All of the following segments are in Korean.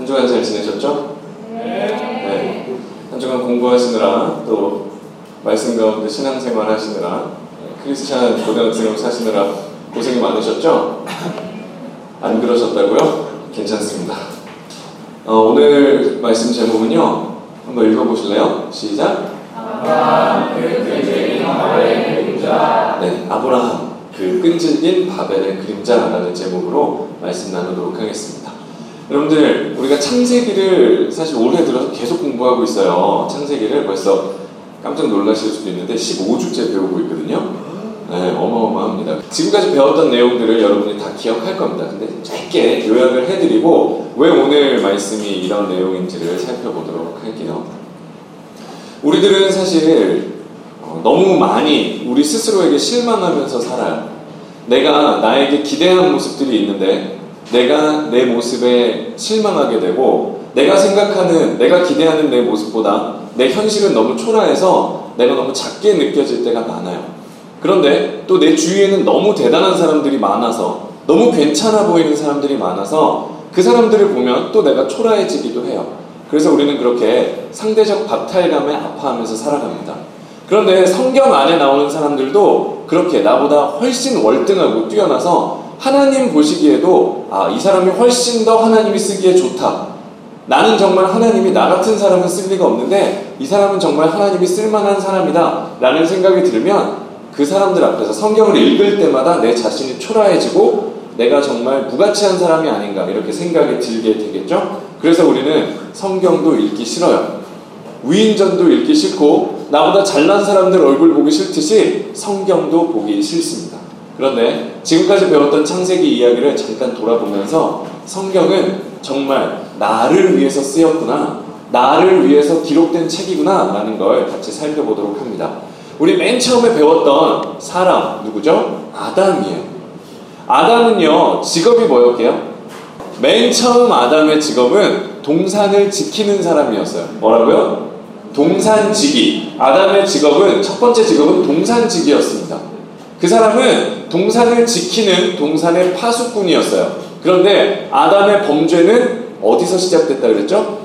한 주간 잘 지내셨죠? 네. 한 주간 공부하시느라 또 말씀 가운데 신앙생활 하시느라 크리스찬 고등학생으로 사시느라 고생이 많으셨죠? 안 그러셨다고요? 괜찮습니다. 어, 오늘 말씀 제목은요. 한번 읽어보실래요? 시작. 네, 아브라함 그 끈질긴 바벨의 그림자라는 제목으로 말씀 나누도록 하겠습니다. 여러분들 우리가 창세기를 사실 올해 들어서 계속 공부하고 있어요. 창세기를 벌써 깜짝 놀라실 수도 있는데 15주째 배우고 있거든요. 네, 어마어마합니다. 지금까지 배웠던 내용들을 여러분이 다 기억할 겁니다. 근데 짧게 요약을 해드리고 왜 오늘 말씀이 이런 내용인지를 살펴보도록 할게요. 우리들은 사실 어, 너무 많이 우리 스스로에게 실망하면서 살아요. 내가 나에게 기대한 모습들이 있는데 내가 내 모습에 실망하게 되고 내가 생각하는 내가 기대하는 내 모습보다 내 현실은 너무 초라해서 내가 너무 작게 느껴질 때가 많아요. 그런데 또 내 주위에는 너무 대단한 사람들이 많아서 너무 괜찮아 보이는 사람들이 많아서 그 사람들을 보면 또 내가 초라해지기도 해요. 그래서 우리는 그렇게 상대적 박탈감에 아파하면서 살아갑니다. 그런데 성경 안에 나오는 사람들도 그렇게 나보다 훨씬 월등하고 뛰어나서 하나님 보시기에도 아, 이 사람이 훨씬 더 하나님이 쓰기에 좋다. 나는 정말 하나님이 나 같은 사람은 쓸 리가 없는데 이 사람은 정말 하나님이 쓸만한 사람이다. 라는 생각이 들면 그 사람들 앞에서 성경을 읽을 때마다 내 자신이 초라해지고 내가 정말 무가치한 사람이 아닌가 이렇게 생각이 들게 되겠죠? 그래서 우리는 성경도 읽기 싫어요. 위인전도 읽기 싫고 나보다 잘난 사람들 얼굴 보기 싫듯이 성경도 보기 싫습니다. 그런데 지금까지 배웠던 창세기 이야기를 잠깐 돌아보면서 성경은 정말 나를 위해서 쓰였구나, 나를 위해서 기록된 책이구나 라는 걸 같이 살펴보도록 합니다. 우리 맨 처음에 배웠던 사람 누구죠? 아담이에요. 아담은요 직업이 뭐였게요? 맨 처음 아담의 직업은 동산을 지키는 사람이었어요. 뭐라고요? 동산지기. 아담의 직업은 첫 번째 직업은 동산지기였습니다. 그 사람은 동산을 지키는 동산의 파수꾼이었어요. 그런데 아담의 범죄는 어디서 시작됐다 그랬죠?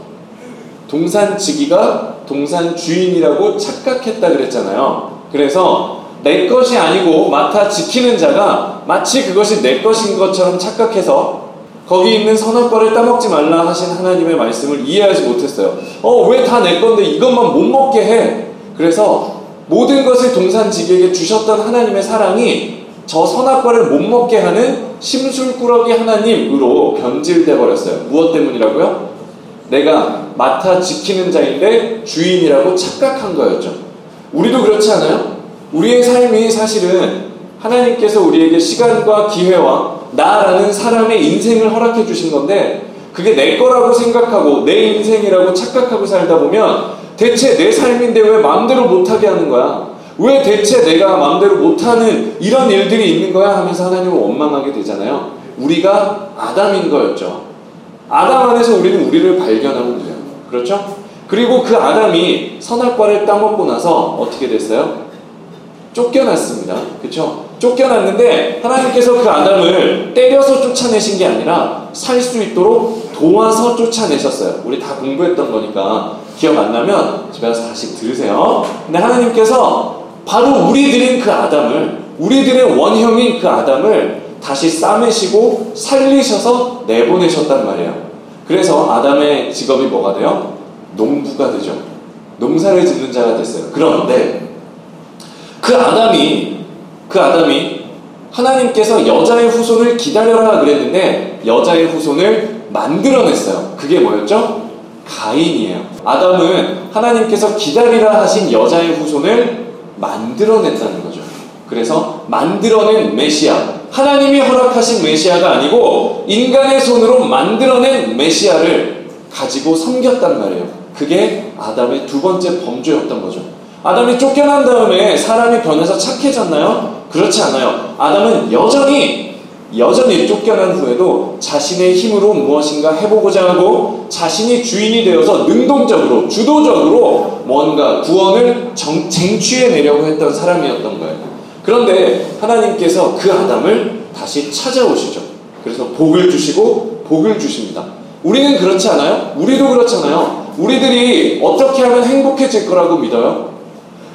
동산 지기가 동산 주인이라고 착각했다 그랬잖아요. 그래서 내 것이 아니고 맡아 지키는 자가 마치 그것이 내 것인 것처럼 착각해서 거기 있는 선악과를 따먹지 말라 하신 하나님의 말씀을 이해하지 못했어요. 어, 왜 다 내 건데 이것만 못 먹게 해? 그래서 모든 것을 동산지기에게 주셨던 하나님의 사랑이 저 선악과를 못 먹게 하는 심술꾸러기 하나님으로 변질돼 버렸어요. 무엇 때문이라고요? 내가 맡아 지키는 자인데 주인이라고 착각한 거였죠. 우리도 그렇지 않아요? 우리의 삶이 사실은 하나님께서 우리에게 시간과 기회와 나라는 사람의 인생을 허락해 주신 건데 그게 내 거라고 생각하고 내 인생이라고 착각하고 살다 보면 대체 내 삶인데 왜 마음대로 못하게 하는 거야? 왜 대체 내가 마음대로 못하는 이런 일들이 있는 거야? 하면서 하나님을 원망하게 되잖아요. 우리가 아담인 거였죠. 아담 안에서 우리는 우리를 발견하면 돼요. 그렇죠? 그리고 그 아담이 선악과를 따먹고 나서 어떻게 됐어요? 쫓겨났습니다. 그렇죠? 쫓겨났는데 하나님께서 그 아담을 때려서 쫓아내신 게 아니라 살 수 있도록 도와서 쫓아내셨어요. 우리 다 공부했던 거니까 기억 안 나면 집에 가서 다시 들으세요. 근데 하나님께서 바로 우리들인 그 아담을 우리들의 원형인 그 아담을 다시 싸매시고 살리셔서 내보내셨단 말이에요. 그래서 아담의 직업이 뭐가 돼요? 농부가 되죠. 농사를 짓는 자가 됐어요. 그런데 그 아담이 그 아담이 하나님께서 여자의 후손을 기다려라 그랬는데 여자의 후손을 만들어냈어요. 그게 뭐였죠? 가인이에요. 아담은 하나님께서 기다리라 하신 여자의 후손을 만들어냈다는 거죠. 그래서 만들어낸 메시아, 하나님이 허락하신 메시아가 아니고 인간의 손으로 만들어낸 메시아를 가지고 섬겼단 말이에요. 그게 아담의 두 번째 범죄였던 거죠. 아담이 쫓겨난 다음에 사람이 변해서 착해졌나요? 그렇지 않아요. 아담은 여전히 여전히 쫓겨난 후에도 자신의 힘으로 무엇인가 해보고자 하고 자신이 주인이 되어서 능동적으로 주도적으로 뭔가 구원을 정, 쟁취해내려고 했던 사람이었던 거예요. 그런데 하나님께서 그 아담을 다시 찾아오시죠. 그래서 복을 주시고 복을 주십니다. 우리는 그렇지 않아요? 우리도 그렇잖아요. 우리들이 어떻게 하면 행복해질 거라고 믿어요?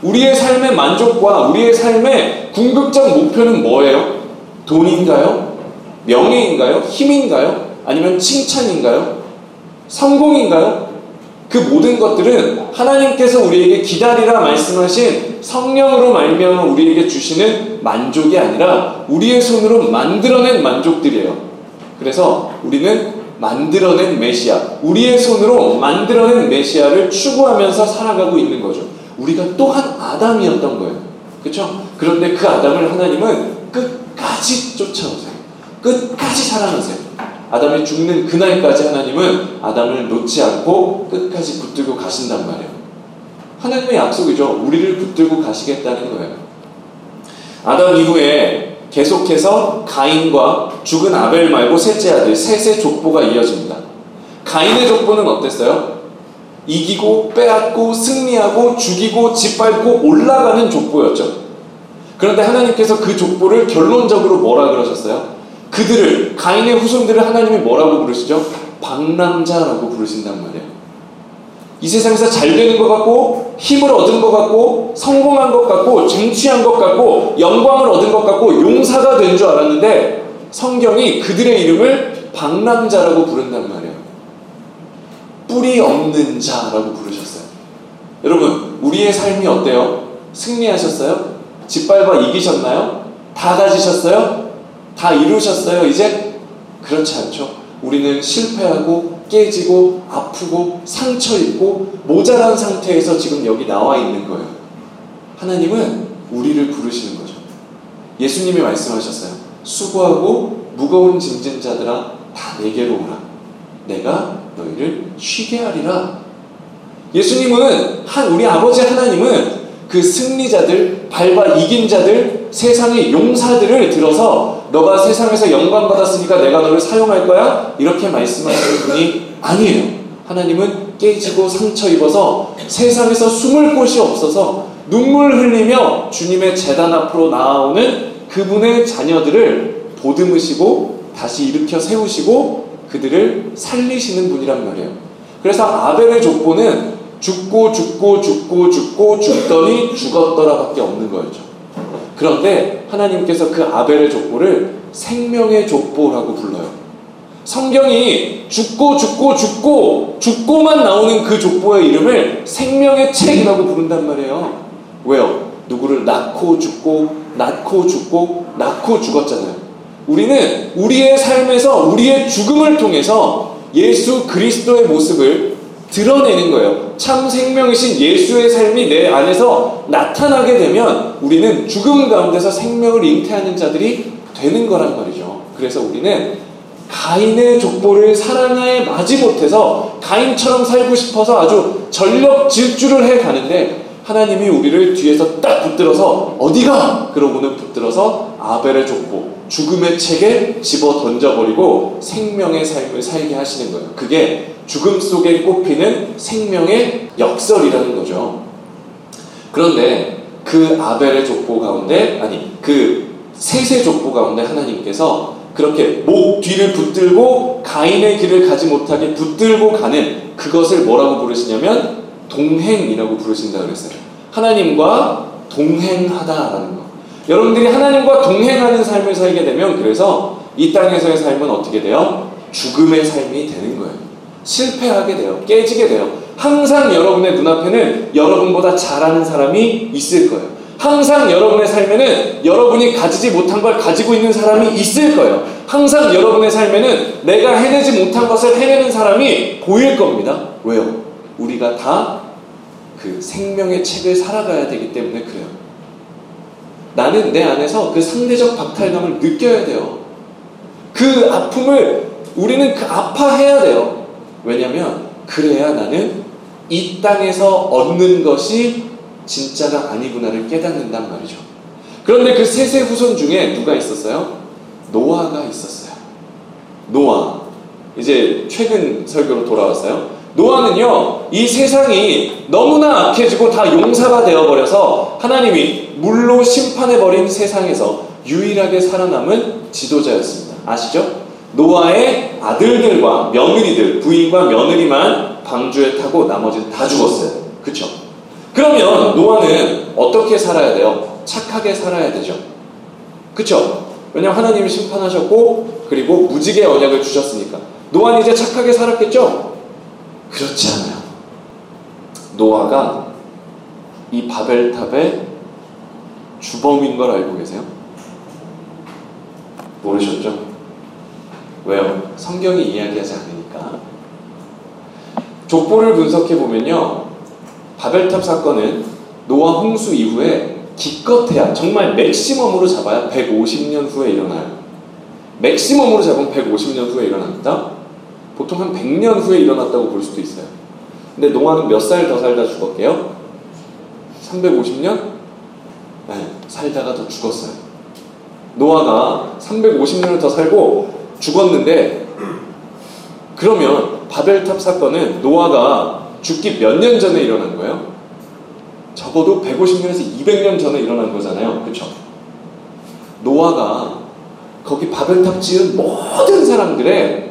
우리의 삶의 만족과 우리의 삶의 궁극적 목표는 뭐예요? 돈인가요? 명예인가요? 힘인가요? 아니면 칭찬인가요? 성공인가요? 그 모든 것들은 하나님께서 우리에게 기다리라 말씀하신 성령으로 말미암아 우리에게 주시는 만족이 아니라 우리의 손으로 만들어낸 만족들이에요. 그래서 우리는 만들어낸 메시아, 우리의 손으로 만들어낸 메시아를 추구하면서 살아가고 있는 거죠. 우리가 또한 아담이었던 거예요. 그렇죠? 그런데 그 아담을 하나님은 끝 까지 쫓아오세요. 끝까지 사랑하세요. 아담이 죽는 그날까지 하나님은 아담을 놓지 않고 끝까지 붙들고 가신단 말이에요. 하나님의 약속이죠. 우리를 붙들고 가시겠다는 거예요. 아담 이후에 계속해서 가인과 죽은 아벨 말고 셋째 아들 셋의 족보가 이어집니다. 가인의 족보는 어땠어요? 이기고 빼앗고 승리하고 죽이고 짓밟고 올라가는 족보였죠. 그런데 하나님께서 그 족보를 결론적으로 뭐라 그러셨어요? 그들을 가인의 후손들을 하나님이 뭐라고 부르시죠? 방랑자라고 부르신단 말이에요. 이 세상에서 잘 되는 것 같고 힘을 얻은 것 같고 성공한 것 같고 쟁취한 것 같고 영광을 얻은 것 같고 용사가 된 줄 알았는데 성경이 그들의 이름을 방랑자라고 부른단 말이에요. 뿌리 없는 자라고 부르셨어요. 여러분, 우리의 삶이 어때요? 승리하셨어요? 짓밟아 이기셨나요? 다 가지셨어요? 다 이루셨어요, 이제? 그렇지 않죠. 우리는 실패하고 깨지고 아프고 상처 입고 모자란 상태에서 지금 여기 나와 있는 거예요. 하나님은 우리를 부르시는 거죠. 예수님이 말씀하셨어요. 수고하고 무거운 짐진 자들아 다 내게로 오라. 내가 너희를 쉬게 하리라. 예수님은 한 우리 아버지 하나님은 그 승리자들, 밟아 이긴 자들, 세상의 용사들을 들어서 너가 세상에서 영광 받았으니까 내가 너를 사용할 거야? 이렇게 말씀하시는 분이 아니에요. 하나님은 깨지고 상처 입어서 세상에서 숨을 곳이 없어서 눈물 흘리며 주님의 재단 앞으로 나오는 그분의 자녀들을 보듬으시고 다시 일으켜 세우시고 그들을 살리시는 분이란 말이에요. 그래서 아벨의 족보는 죽고 죽고 죽고 죽고 죽더니 죽었더라밖에 없는 거였죠. 그런데 하나님께서 그 아벨의 족보를 생명의 족보라고 불러요. 성경이 죽고 죽고 죽고 죽고만 나오는 그 족보의 이름을 생명의 책이라고 부른단 말이에요. 왜요? 누구를 낳고 죽고 낳고 죽고 낳고 죽었잖아요. 우리는 우리의 삶에서 우리의 죽음을 통해서 예수 그리스도의 모습을 드러내는 거예요. 참 생명이신 예수의 삶이 내 안에서 나타나게 되면 우리는 죽음 가운데서 생명을 잉태하는 자들이 되는 거란 말이죠. 그래서 우리는 가인의 족보를 사랑에 마지 못해서 가인처럼 살고 싶어서 아주 전력 질주를 해 가는데 하나님이 우리를 뒤에서 딱 붙들어서 어디가? 그러고는 붙들어서 아벨의 족보, 죽음의 책에 집어 던져버리고 생명의 삶을 살게 하시는 거예요. 그게 죽음 속에 꼽히는 생명의 역설이라는 거죠. 그런데 그 아벨의 족보 가운데, 아니, 그 셋의 족보 가운데 하나님께서 그렇게 목 뒤를 붙들고 가인의 길을 가지 못하게 붙들고 가는 그것을 뭐라고 부르시냐면 동행이라고 부르신다 그랬어요. 하나님과 동행하다라는 거. 여러분들이 하나님과 동행하는 삶을 살게 되면 그래서 이 땅에서의 삶은 어떻게 돼요? 죽음의 삶이 되는 거예요. 실패하게 돼요. 깨지게 돼요. 항상 여러분의 눈앞에는 여러분보다 잘하는 사람이 있을 거예요. 항상 여러분의 삶에는 여러분이 가지지 못한 걸 가지고 있는 사람이 있을 거예요. 항상 여러분의 삶에는 내가 해내지 못한 것을 해내는 사람이 보일 겁니다. 왜요? 우리가 다 그 생명의 책을 살아가야 되기 때문에 그래요. 나는 내 안에서 그 상대적 박탈감을 느껴야 돼요. 그 아픔을 우리는 그 아파해야 돼요. 왜냐면 그래야 나는 이 땅에서 얻는 것이 진짜가 아니구나를 깨닫는단 말이죠. 그런데 그 셋의 후손 중에 누가 있었어요? 노아가 있었어요. 노아. 이제 최근 설교로 돌아왔어요. 노아는요, 이 세상이 너무나 악해지고 다 용사가 되어버려서 하나님이 물로 심판해버린 세상에서 유일하게 살아남은 지도자였습니다. 아시죠? 노아의 아들들과 며느리들, 부인과 며느리만 방주에 타고 나머지는 다 죽었어요. 그쵸? 그러면 노아는 어떻게 살아야 돼요? 착하게 살아야 되죠. 그쵸? 왜냐면 하나님이 심판하셨고, 그리고 무지개 언약을 주셨으니까. 노아는 이제 착하게 살았겠죠? 그렇지 않아요. 노아가 이 바벨탑의 주범인 걸 알고 계세요? 모르셨죠? 왜요? 성경이 이야기하지 않으니까. 족보를 분석해 보면요. 바벨탑 사건은 노아 홍수 이후에 기껏해야 정말 maximum으로 잡아야 150년 후에 일어나요. maximum으로 잡으면 150년 후에 일어납니다. 보통 한 100년 후에 일어났다고 볼 수도 있어요. 근데 노아는 몇 살 더 살다 죽었게요? 350년? 네, 살다가 더 죽었어요. 노아가 350년을 더 살고 죽었는데 그러면 바벨탑 사건은 노아가 죽기 몇 년 전에 일어난 거예요? 적어도 150년에서 200년 전에 일어난 거잖아요. 그렇죠? 노아가 거기 바벨탑 지은 모든 사람들의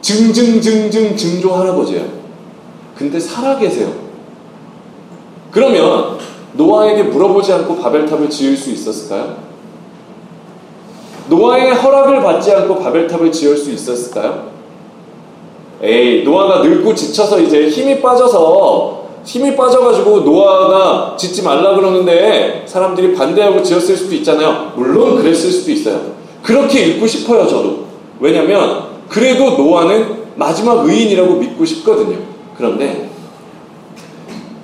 증증증증 증조 할아버지예요. 근데 살아계세요. 그러면 노아에게 물어보지 않고 바벨탑을 지을 수 있었을까요? 노아의 허락을 받지 않고 바벨탑을 지을 수 있었을까요? 에이, 노아가 늙고 지쳐서 이제 힘이 빠져서 힘이 빠져가지고 노아가 짓지 말라 그러는데 사람들이 반대하고 지었을 수도 있잖아요. 물론 그랬을 수도 있어요. 그렇게 읽고 싶어요, 저도. 왜냐면 그래도 노아는 마지막 의인이라고 믿고 싶거든요. 그런데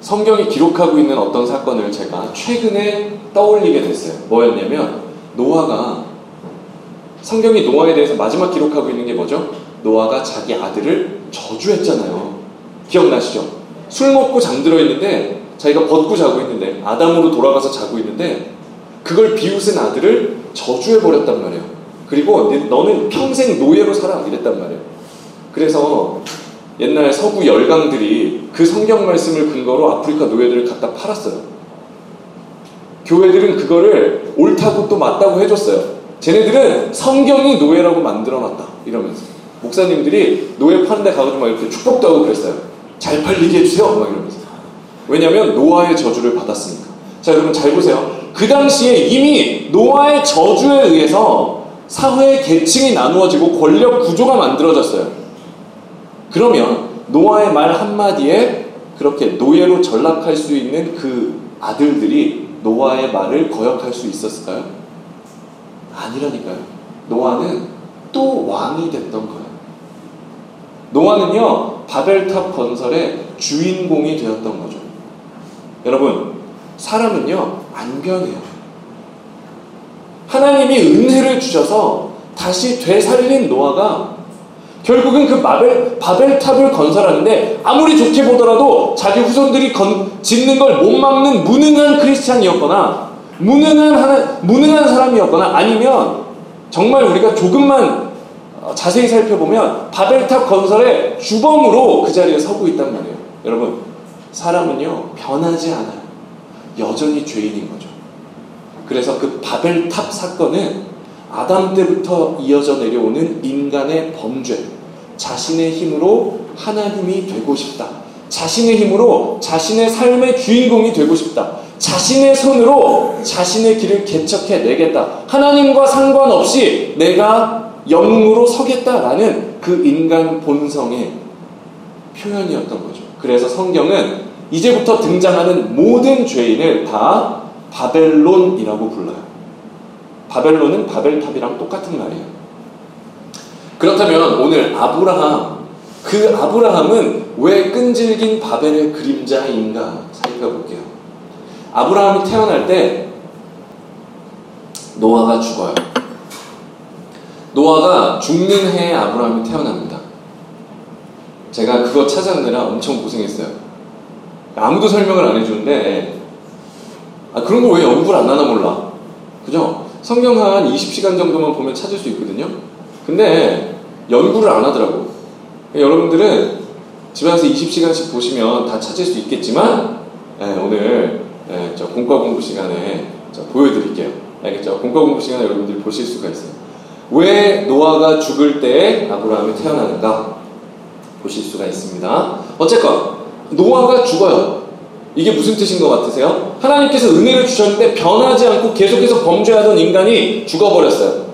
성경이 기록하고 있는 어떤 사건을 제가 최근에 떠올리게 됐어요. 뭐였냐면 노아가 성경이 노아에 대해서 마지막 기록하고 있는 게 뭐죠? 노아가 자기 아들을 저주했잖아요. 기억나시죠? 술 먹고 잠들어 있는데 자기가 벗고 자고 있는데 아담으로 돌아가서 자고 있는데 그걸 비웃은 아들을 저주해 버렸단 말이에요. 그리고 너는 평생 노예로 살아 이랬단 말이에요. 그래서 옛날 서구 열강들이 그 성경 말씀을 근거로 아프리카 노예들을 갖다 팔았어요. 교회들은 그거를 옳다고 또 맞다고 해줬어요. 쟤네들은 성경이 노예라고 만들어놨다. 이러면서. 목사님들이 노예 파는 데 가가지고 막 이렇게 축복도 하고 그랬어요. 잘 팔리게 해주세요. 막 이러면서. 왜냐면 노아의 저주를 받았으니까. 자, 여러분 잘 보세요. 그 당시에 이미 노아의 저주에 의해서 사회의 계층이 나누어지고 권력 구조가 만들어졌어요. 그러면 노아의 말 한마디에 그렇게 노예로 전락할 수 있는 그 아들들이 노아의 말을 거역할 수 있었을까요? 아니라니까요. 노아는 또 왕이 됐던 거예요. 노아는요, 바벨탑 건설의 주인공이 되었던 거죠. 여러분, 사람은요, 안 변해요. 하나님이 은혜를 주셔서 다시 되살린 노아가 결국은 그 바벨, 바벨탑을 건설하는데 아무리 좋게 보더라도 자기 후손들이 건, 짓는 걸 못 막는 무능한 크리스찬이었거나 무능한 하나, 무능한 사람이었거나 아니면 정말 우리가 조금만 자세히 살펴보면 바벨탑 건설의 주범으로 그 자리에 서고 있단 말이에요. 여러분, 사람은요, 변하지 않아요. 여전히 죄인인 거죠. 그래서 그 바벨탑 사건은 아담 때부터 이어져 내려오는 인간의 범죄, 자신의 힘으로 하나님이 되고 싶다. 자신의 힘으로 자신의 삶의 주인공이 되고 싶다. 자신의 손으로 자신의 길을 개척해 내겠다. 하나님과 상관없이 내가 영웅으로 서겠다라는 그 인간 본성의 표현이었던 거죠. 그래서 성경은 이제부터 등장하는 모든 죄인을 다 바벨론이라고 불러요. 바벨론은 바벨탑이랑 똑같은 말이에요. 그렇다면 오늘 아브라함, 그 아브라함은 왜 끈질긴 바벨의 그림자인가 살펴볼게요. 아브라함이 태어날 때 노아가 죽어요. 노아가 죽는 해에 아브라함이 태어납니다. 제가 그거 찾았느라 엄청 고생했어요. 아무도 설명을 안 해주는데, 아, 그런 거왜 연구를 안 하나 몰라. 그죠? 성경 한 20시간 정도만 보면 찾을 수 있거든요. 근데 연구를 안 하더라고. 여러분들은 집에서 20시간씩 보시면 다 찾을 수 있겠지만, 네, 오늘 네, 저 공과 공부 시간에 보여드릴게요. 알겠죠? 공과 공부 시간에 여러분들이 보실 수가 있어요. 왜 노아가 죽을 때에 아브라함이 태어나는가 보실 수가 있습니다. 어쨌건 노아가 죽어요. 이게 무슨 뜻인 것 같으세요? 하나님께서 은혜를 주셨는데 변하지 않고 계속해서 범죄하던 인간이 죽어버렸어요.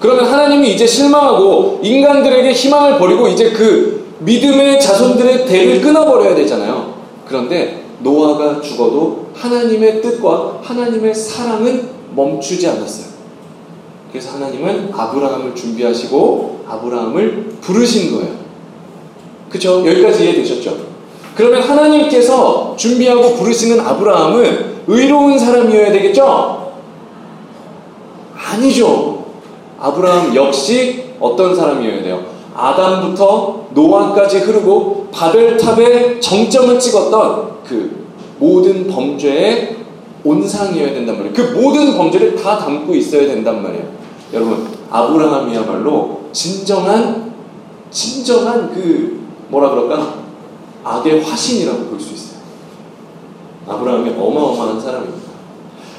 그러면 하나님이 이제 실망하고 인간들에게 희망을 버리고 이제 그 믿음의 자손들의 대를 끊어버려야 되잖아요. 그런데 노아가 죽어도 하나님의 뜻과 하나님의 사랑은 멈추지 않았어요. 그래서 하나님은 아브라함을 준비하시고 아브라함을 부르신 거예요. 그쵸? 여기까지 이해되셨죠? 그러면 하나님께서 준비하고 부르시는 아브라함은 의로운 사람이어야 되겠죠? 아니죠. 아브라함 역시 어떤 사람이어야 돼요? 아담부터 노아까지 흐르고 바벨탑의 정점을 찍었던 그 모든 범죄의 온상이어야 된단 말이에요. 그 모든 범죄를 다 담고 있어야 된단 말이에요. 여러분, 아브라함이야말로 진정한, 진정한 그, 뭐라 그럴까? 악의 화신이라고 볼 수 있어요. 아브라함이 어마어마한 사람입니다.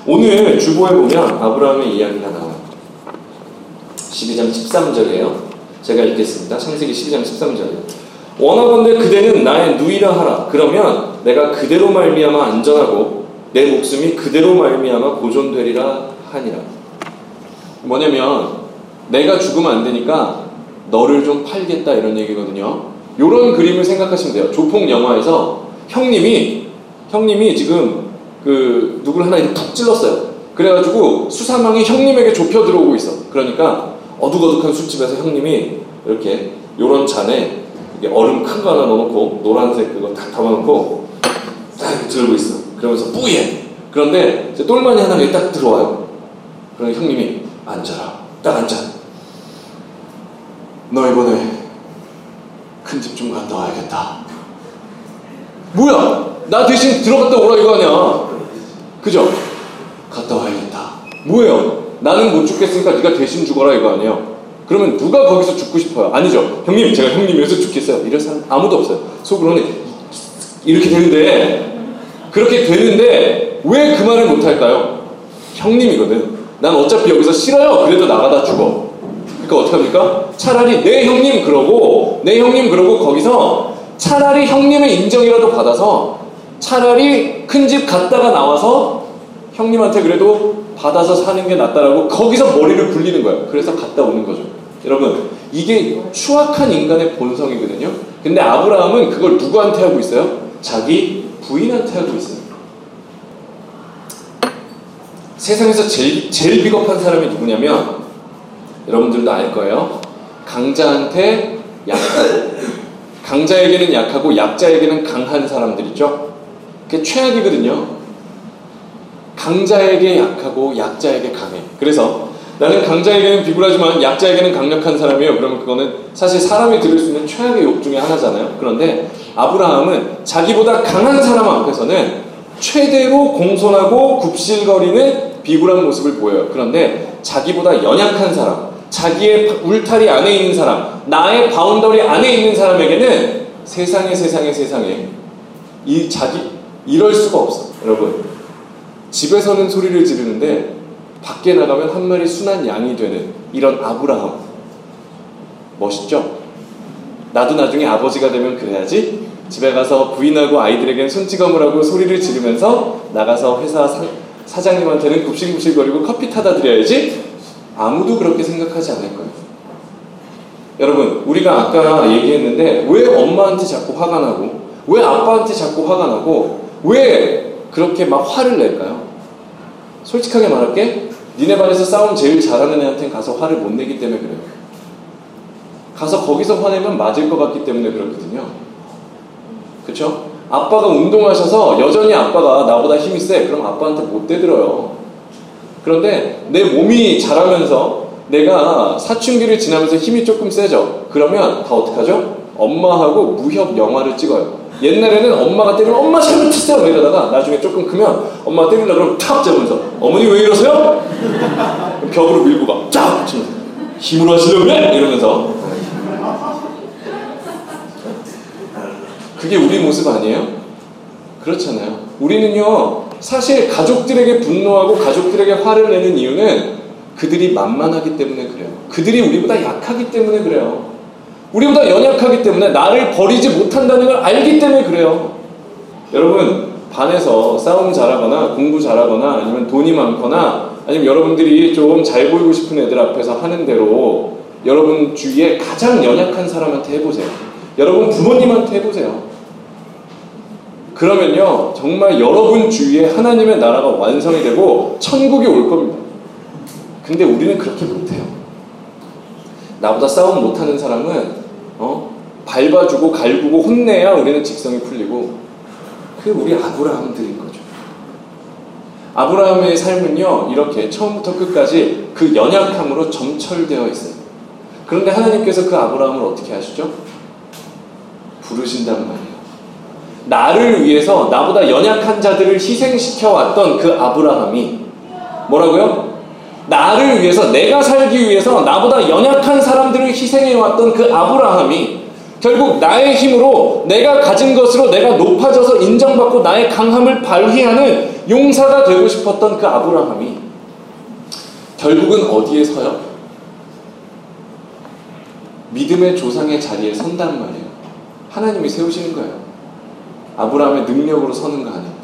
오늘 주보에 보면 아브라함의 이야기가 나와요. 12장 13절이에요. 제가 읽겠습니다. 창세기 12장 13절이에요. 원하건대 그대는 나의 누이라 하라. 그러면 내가 그대로 말미암아 안전하고 내 목숨이 그대로 말미암아 보존되리라 하니라. 뭐냐면 내가 죽으면 안 되니까 너를 좀 팔겠다 이런 얘기거든요. 이런 그림을 생각하시면 돼요. 조폭 영화에서 형님이 형님이 지금 그 누굴 하나 툭 찔렀어요. 그래가지고 수사망이 형님에게 좁혀 들어오고 있어. 그러니까 어둑어둑한 술집에서 형님이 이렇게 요런 잔에 얼음 큰 거 하나 넣어놓고 노란색 그거 딱 담아놓고 딱 들고 있어. 그러면서 뿌예. 그런데 이제 똘마니 하나 딱 들어와요. 그러면 형님이 앉아라. 딱 앉아. 너 이번에 큰 집 좀 갔다 와야겠다. 뭐야? 나 대신 들어갔다 오라 이거 아니야. 그죠? 갔다 와야겠다. 뭐예요? 나는 못 죽겠으니까 네가 대신 죽어라 이거 아니에요. 그러면 누가 거기서 죽고 싶어요? 아니죠. 형님, 제가 형님이어서 죽겠어요. 이럴 사람 아무도 없어요. 속으로는 이렇게 되는데 그렇게 되는데 왜 그 말을 못 할까요? 형님이거든. 난 어차피 여기서 싫어요. 그래도 나가다 죽어. 그러니까 어떻게 합니까? 차라리 내 형님 그러고 내 형님 그러고 거기서 차라리 형님의 인정이라도 받아서 차라리 큰 집 갔다가 나와서 형님한테 그래도 받아서 사는 게 낫다라고 거기서 머리를 굴리는 거예요. 그래서 갔다 오는 거죠. 여러분, 이게 추악한 인간의 본성이거든요. 근데 아브라함은 그걸 누구한테 하고 있어요? 자기 부인한테 하고 있어요. 세상에서 제일, 제일 비겁한 사람이 누구냐면, 여러분들도 알 거예요. 강자한테 약하고, 강자에게는 약하고, 약자에게는 강한 사람들이죠. 그게 최악이거든요. 강자에게 약하고, 약자에게 강해. 그래서 나는 강자에게는 비굴하지만 약자에게는 강력한 사람이에요. 그러면 그거는 사실 사람이 들을 수 있는 최악의 욕 중에 하나잖아요. 그런데 아브라함은 자기보다 강한 사람 앞에서는 최대로 공손하고 굽실거리는 비굴한 모습을 보여요. 그런데 자기보다 연약한 사람, 자기의 울타리 안에 있는 사람, 나의 boundary 안에 있는 사람에게는 세상에 세상에 세상에 이 자기 이럴 수가 없어. 여러분 집에서는 소리를 지르는데 밖에 나가면 한 마리 순한 양이 되는 이런 아브라함. 멋있죠? 나도 나중에 아버지가 되면 그래야지. 집에 가서 부인하고 아이들에게는 손찌검을 하고 소리를 지르면서 나가서 회사 사, 장님한테는 굽실굽실거리고 커피 타다 드려야지. 아무도 그렇게 생각하지 않을 거예요. 여러분, 우리가 아까 얘기했는데 왜 엄마한테 자꾸 화가 나고 왜 아빠한테 자꾸 화가 나고 왜 그렇게 막 화를 낼까요? 솔직하게 말할게. 니네 반에서 싸움 제일 잘하는 애한테는 가서 화를 못 내기 때문에 그래요. 가서 거기서 화내면 맞을 것 같기 때문에 그렇거든요. 그쵸? 아빠가 운동하셔서 여전히 아빠가 나보다 힘이 세. 그럼 아빠한테 못 대들어요. 그런데 내 몸이 자라면서 내가 사춘기를 지나면서 힘이 조금 세져. 그러면 다 어떡하죠? 엄마하고 무협 영화를 찍어요. 옛날에는 엄마가 때리면 엄마 잘못했어요 이러다가 나중에 조금 크면 엄마가 때리려 그러면 탁 잡으면서 어머니 왜 이러세요? 벽으로 밀고 가쫙 치면서 힘으로 하시려고 그래? 이러면서 그게 우리 모습 아니에요? 그렇잖아요. 우리는요 사실 가족들에게 분노하고 가족들에게 화를 내는 이유는 그들이 만만하기 때문에 그래요. 그들이 우리보다 약하기 때문에 그래요. 우리보다 연약하기 때문에 나를 버리지 못한다는 걸 알기 때문에 그래요. 여러분, 반에서 싸움 잘하거나 공부 잘하거나 아니면 돈이 많거나 아니면 여러분들이 좀 잘 보이고 싶은 애들 앞에서 하는 대로 여러분 주위에 가장 연약한 사람한테 해보세요. 여러분 부모님한테 해보세요. 그러면요, 정말 여러분 주위에 하나님의 나라가 완성이 되고 천국이 올 겁니다. 근데 우리는 그렇게 못해요. 나보다 싸움 못하는 사람은 어? 밟아주고 갈구고 혼내야 우리는 직성이 풀리고 그 우리 아브라함들인 거죠. 아브라함의 삶은요 이렇게 처음부터 끝까지 그 연약함으로 점철되어 있어요. 그런데 하나님께서 그 아브라함을 어떻게 하시죠? 부르신단 말이에요. 나를 위해서 나보다 연약한 자들을 희생시켜 왔던 그 아브라함이 뭐라고요? 나를 위해서 내가 살기 위해서 나보다 연약한 사람들을 희생해 왔던 그 아브라함이 결국 나의 힘으로 내가 가진 것으로 내가 높아져서 인정받고 나의 강함을 발휘하는 용사가 되고 싶었던 그 아브라함이 결국은 어디에 서요? 믿음의 조상의 자리에 선단 말이에요. 하나님이 세우시는 거예요. 아브라함의 능력으로 서는 거 아닙니다.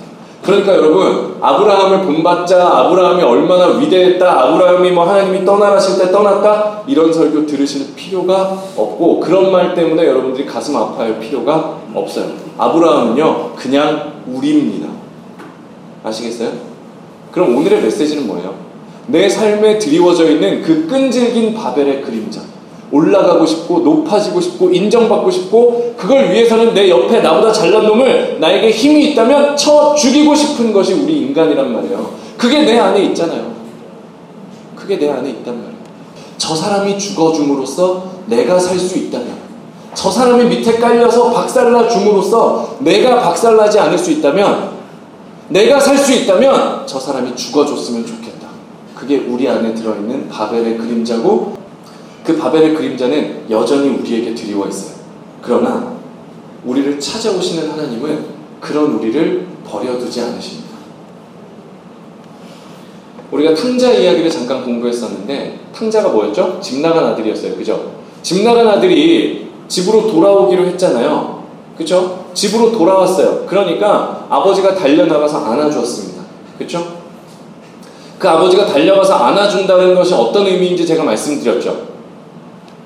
그러니까 여러분 아브라함을 본받자 아브라함이 얼마나 위대했다 아브라함이 뭐 하나님이 떠나가실 때 떠났다 이런 설교 들으실 필요가 없고 그런 말 때문에 여러분들이 가슴 아파할 필요가 없어요 아브라함은요 그냥 우리입니다 아시겠어요? 그럼 오늘의 메시지는 뭐예요? 내 삶에 드리워져 있는 그 끈질긴 바벨의 그림자 올라가고 싶고 높아지고 싶고 인정받고 싶고 그걸 위해서는 내 옆에 나보다 잘난 놈을 나에게 힘이 있다면 쳐 죽이고 싶은 것이 우리 인간이란 말이에요. 그게 내 안에 있잖아요. 그게 내 안에 있단 말이에요. 저 사람이 죽어줌으로써 내가 살 수 있다면 저 사람이 밑에 깔려서 박살나 줌으로써 내가 박살나지 않을 수 있다면 내가 살 수 있다면 저 사람이 죽어줬으면 좋겠다. 그게 우리 안에 들어있는 바벨의 그림자고 그 바벨의 그림자는 여전히 우리에게 드리워 있어요. 그러나 우리를 찾아오시는 하나님은 그런 우리를 버려두지 않으십니다. 우리가 탕자 이야기를 잠깐 공부했었는데 탕자가 뭐였죠? 집 나간 아들이었어요. 그죠? 집 나간 아들이 집으로 돌아오기로 했잖아요. 그죠? 집으로 돌아왔어요. 그러니까 아버지가 달려나가서 안아주었습니다. 그죠? 그 아버지가 달려가서 안아준다는 것이 어떤 의미인지 제가 말씀드렸죠.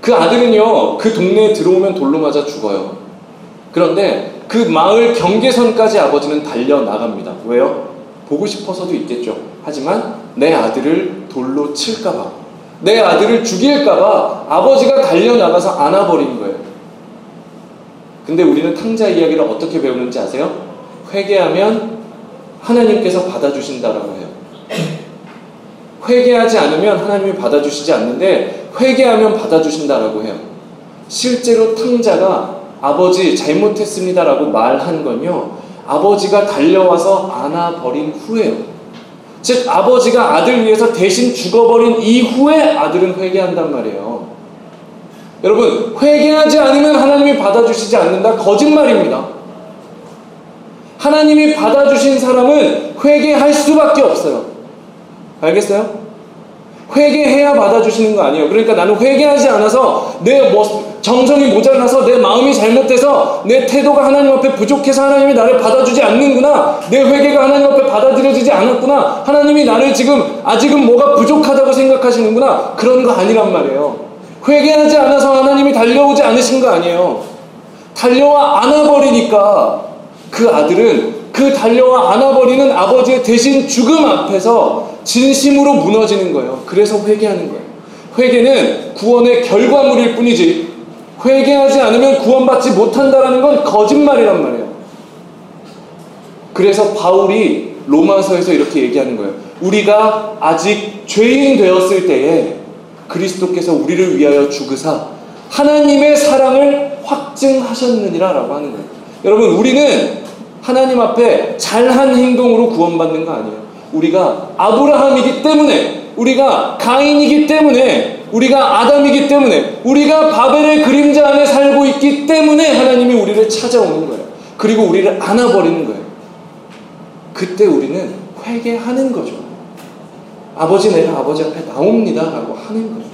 그 아들은요, 그 동네에 들어오면 돌로 맞아 죽어요. 그런데 그 마을 경계선까지 아버지는 달려나갑니다. 왜요? 보고 싶어서도 있겠죠. 하지만 내 아들을 돌로 칠까봐, 내 아들을 죽일까봐 아버지가 달려나가서 안아버린 거예요. 근데 우리는 탕자 이야기를 어떻게 배우는지 아세요? 회개하면 하나님께서 받아주신다라고 해요. 회개하지 않으면 하나님이 받아주시지 않는데 회개하면 받아주신다라고 해요. 실제로 탕자가 아버지 잘못했습니다라고 말한 건요. 아버지가 달려와서 안아버린 후에요. 즉 아버지가 아들 위해서 대신 죽어버린 이후에 아들은 회개한단 말이에요. 여러분 회개하지 않으면 하나님이 받아주시지 않는다 거짓말입니다. 하나님이 받아주신 사람은 회개할 수밖에 없어요. 알겠어요? 회개해야 받아주시는 거 아니에요. 그러니까 나는 회개하지 않아서 내뭐 정성이 모자라서 내 마음이 잘못돼서 내 태도가 하나님 앞에 부족해서 하나님이 나를 받아주지 않는구나. 내 회개가 하나님 앞에 받아들여지지 않았구나. 하나님이 나를 지금 아직은 뭐가 부족하다고 생각하시는구나. 그런 거 아니란 말이에요. 회개하지 않아서 하나님이 달려오지 않으신 거 아니에요. 달려와 안아버리니까 그 아들은 그 달려와 안아버리는 아버지의 대신 죽음 앞에서 진심으로 무너지는 거예요. 그래서 회개하는 거예요. 회개는 구원의 결과물일 뿐이지 회개하지 않으면 구원받지 못한다라는 건 거짓말이란 말이에요. 그래서 바울이 로마서에서 이렇게 얘기하는 거예요. 우리가 아직 죄인 되었을 때에 그리스도께서 우리를 위하여 죽으사 하나님의 사랑을 확증하셨느니라라고 하는 거예요. 여러분 우리는 하나님 앞에 잘한 행동으로 구원받는 거 아니에요. 우리가 아브라함이기 때문에, 우리가 가인이기 때문에, 우리가 아담이기 때문에, 우리가 바벨의 그림자 안에 살고 있기 때문에 하나님이 우리를 찾아오는 거예요. 그리고 우리를 안아버리는 거예요. 그때 우리는 회개하는 거죠. 아버지 내가 아버지 앞에 나옵니다 라고 하는 거예요.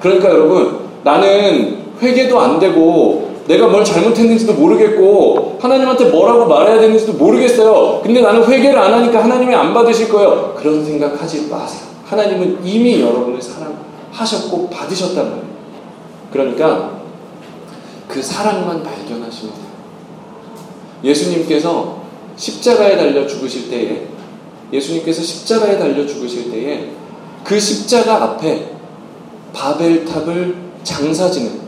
그러니까 여러분 나는 회개도 안 되고 내가 뭘 잘못했는지도 모르겠고 하나님한테 뭐라고 말해야 되는지도 모르겠어요. 근데 나는 회개를 안 하니까 하나님이 안 받으실 거예요. 그런 생각하지 마세요. 하나님은 이미 여러분을 사랑하셨고 받으셨단 말이에요. 그러니까 그 사랑만 발견하시면 돼요. 예수님께서 십자가에 달려 죽으실 때에 예수님께서 십자가에 달려 죽으실 때에 그 십자가 앞에 바벨탑을 장사지는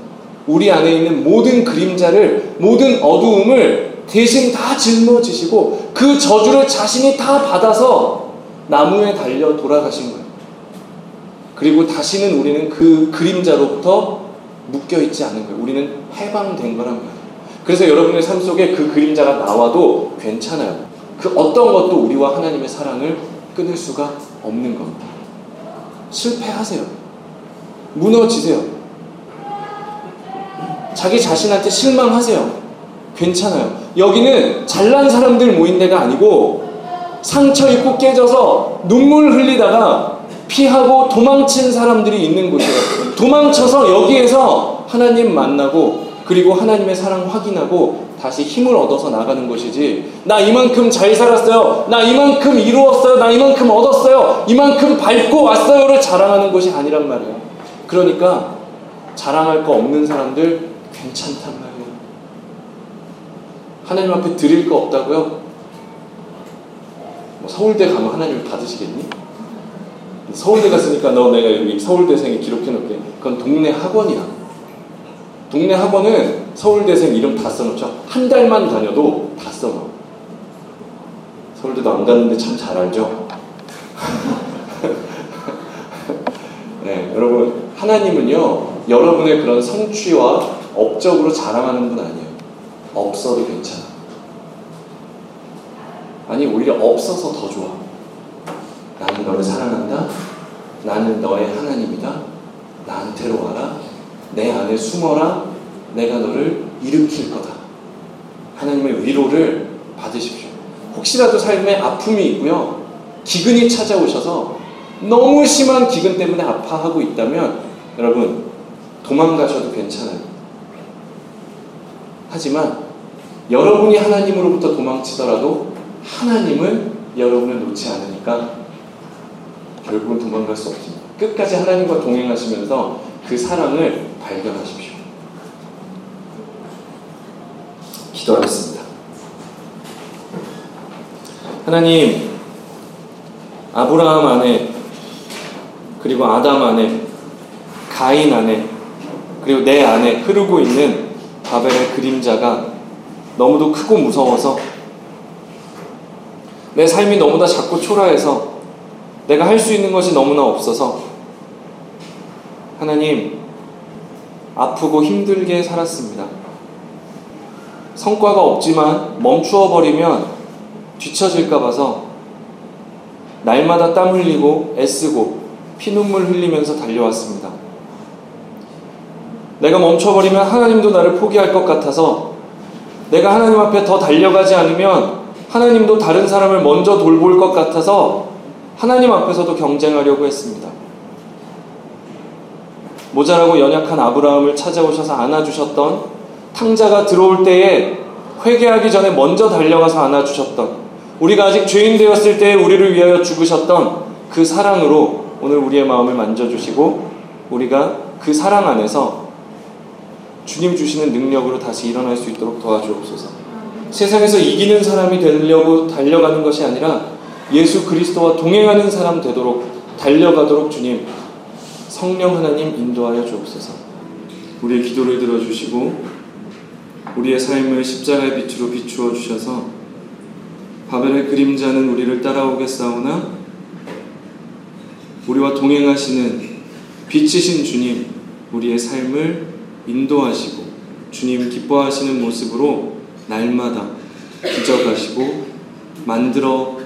우리 안에 있는 모든 그림자를 모든 어두움을 대신 다 짊어지시고 그 저주를 자신이 다 받아서 나무에 달려 돌아가신 거예요. 그리고 다시는 우리는 그 그림자로부터 묶여 있지 않은 거예요. 우리는 해방된 거란 말이에요. 그래서 여러분의 삶 속에 그 그림자가 나와도 괜찮아요. 그 어떤 것도 우리와 하나님의 사랑을 끊을 수가 없는 겁니다. 실패하세요. 무너지세요. 자기 자신한테 실망하세요. 괜찮아요. 여기는 잘난 사람들 모인 데가 아니고 상처 입고 깨져서 눈물 흘리다가 피하고 도망친 사람들이 있는 곳이에요. 도망쳐서 여기에서 하나님 만나고 그리고 하나님의 사랑 확인하고 다시 힘을 얻어서 나가는 것이지 나 이만큼 잘 살았어요 나 이만큼 이루었어요 나 이만큼 얻었어요 이만큼 밟고 왔어요를 자랑하는 것이 아니란 말이에요 그러니까 자랑할 거 없는 사람들 괜찮단 말이에요 하나님 앞에 드릴 거 없다고요? 뭐 서울대 가면 하나님을 받으시겠니? 서울대 갔으니까 너 내가 여기 서울대생에 기록해 놓을게 그건 동네 학원이야 동네 학원은 서울대생 이름 다 써놓죠. 한 달만 다녀도 다 써놓아. 서울대도 안 갔는데 참 잘 알죠? 네, 여러분, 하나님은요, 여러분의 그런 성취와 업적으로 자랑하는 분 아니에요. 없어도 괜찮아. 아니, 오히려 없어서 더 좋아. 나는 너를 사랑한다. 나는 너의 하나님이다. 나한테로 와라. 내 안에 숨어라. 내가 너를 일으킬 거다. 하나님의 위로를 받으십시오. 혹시라도 삶에 아픔이 있고요. 기근이 찾아오셔서 너무 심한 기근 때문에 아파하고 있다면 여러분 도망가셔도 괜찮아요. 하지만 여러분이 하나님으로부터 도망치더라도 하나님은 여러분을 놓지 않으니까 결국은 도망갈 수 없습니다. 끝까지 하나님과 동행하시면서 그 사랑을 발견하십시오. 기도하겠습니다. 하나님, 아브라함 안에, 그리고 아담 안에, 가인 안에, 그리고 내 안에 흐르고 있는 바벨의 그림자가 너무도 크고 무서워서 내 삶이 너무나 작고 초라해서 내가 할 수 있는 것이 너무나 없어서 하나님 아프고 힘들게 살았습니다. 성과가 없지만 멈추어 버리면 뒤처질까 봐서 날마다 땀 흘리고 애쓰고 피눈물 흘리면서 달려왔습니다. 내가 멈춰버리면 하나님도 나를 포기할 것 같아서 내가 하나님 앞에 더 달려가지 않으면 하나님도 다른 사람을 먼저 돌볼 것 같아서 하나님 앞에서도 경쟁하려고 했습니다. 모자라고 연약한 아브라함을 찾아오셔서 안아주셨던 탕자가 들어올 때에 회개하기 전에 먼저 달려가서 안아주셨던 우리가 아직 죄인 되었을 때에 우리를 위하여 죽으셨던 그 사랑으로 오늘 우리의 마음을 만져주시고 우리가 그 사랑 안에서 주님 주시는 능력으로 다시 일어날 수 있도록 도와주옵소서. 세상에서 이기는 사람이 되려고 달려가는 것이 아니라 예수 그리스도와 동행하는 사람 되도록 달려가도록 주님 성령 하나님 인도하여 주옵소서. 우리의 기도를 들어주시고 우리의 삶을 십자가의 빛으로 비추어 주셔서 바벨의 그림자는 우리를 따라오겠사오나 우리와 동행하시는 빛이신 주님 우리의 삶을 인도하시고 주님 기뻐하시는 모습으로 날마다 기적하시고 만들어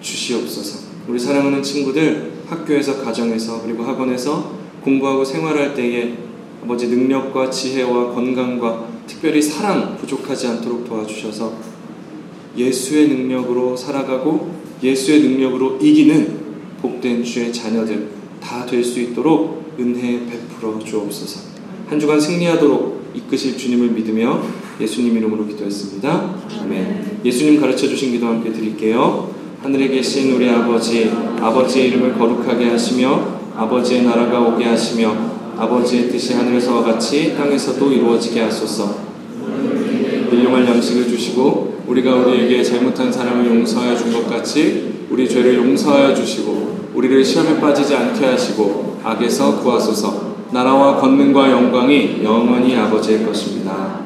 주시옵소서. 우리 사랑하는 친구들 학교에서 가정에서 그리고 학원에서 공부하고 생활할 때에 아버지 능력과 지혜와 건강과 특별히 사랑 부족하지 않도록 도와주셔서 예수의 능력으로 살아가고 예수의 능력으로 이기는 복된 주의 자녀들 다 될 수 있도록 은혜 베풀어 주옵소서. 한 주간 승리하도록 이끄실 주님을 믿으며 예수님 이름으로 기도했습니다. 아멘. 예수님 가르쳐 주신 기도 함께 드릴게요. 하늘에 계신 우리 아버지, 아버지의 이름을 거룩하게 하시며 아버지의 나라가 오게 하시며 아버지의 뜻이 하늘에서와 같이 땅에서도 이루어지게 하소서. 일용할 양식을 주시고 우리가 우리에게 잘못한 사람을 용서하여 준 것 같이 우리 죄를 용서하여 주시고 우리를 시험에 빠지지 않게 하시고 악에서 구하소서. 나라와 권능과 영광이 영원히 아버지의 것입니다.